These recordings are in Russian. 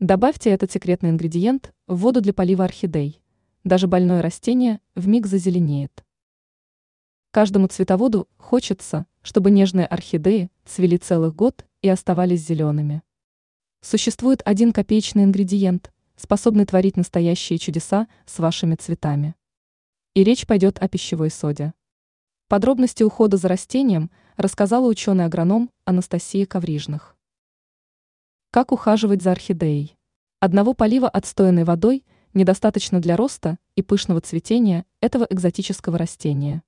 Добавьте этот секретный ингредиент в воду для полива орхидей. Даже больное растение вмиг зазеленеет. Каждому цветоводу хочется, чтобы нежные орхидеи цвели целых год и оставались зелеными. Существует один копеечный ингредиент, способный творить настоящие чудеса с вашими цветами. И речь пойдет о пищевой соде. Подробности ухода за растением рассказала ученый-агроном Анастасия Коврижных. Как ухаживать за орхидеей? Одного полива отстоянной водой недостаточно для роста и пышного цветения этого экзотического растения.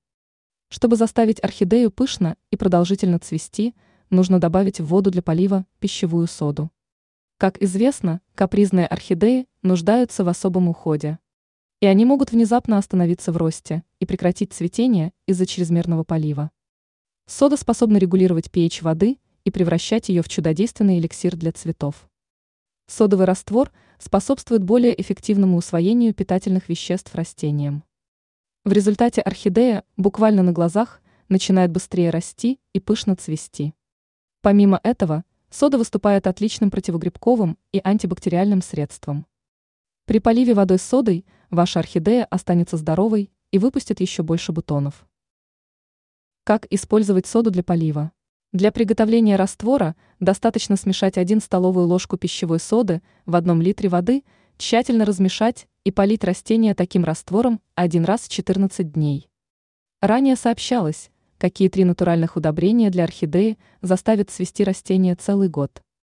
Чтобы заставить орхидею пышно и продолжительно цвести, нужно добавить в воду для полива пищевую соду. Как известно, капризные орхидеи нуждаются в особом уходе. И они могут внезапно остановиться в росте и прекратить цветение из-за чрезмерного полива. Сода способна регулировать pH воды и превращать ее в чудодейственный эликсир для цветов. Содовый раствор способствует более эффективному усвоению питательных веществ растениям. В результате орхидея буквально на глазах начинает быстрее расти и пышно цвести. Помимо этого, сода выступает отличным противогрибковым и антибактериальным средством. При поливе водой с содой ваша орхидея останется здоровой и выпустит еще больше бутонов. Как использовать соду для полива? Для приготовления раствора достаточно смешать 1 столовую ложку пищевой соды в одном литре воды, тщательно размешать и полить растения таким раствором один раз в 14 дней. Ранее сообщалось, какие три натуральных удобрения для орхидеи заставят цвести растение целый год.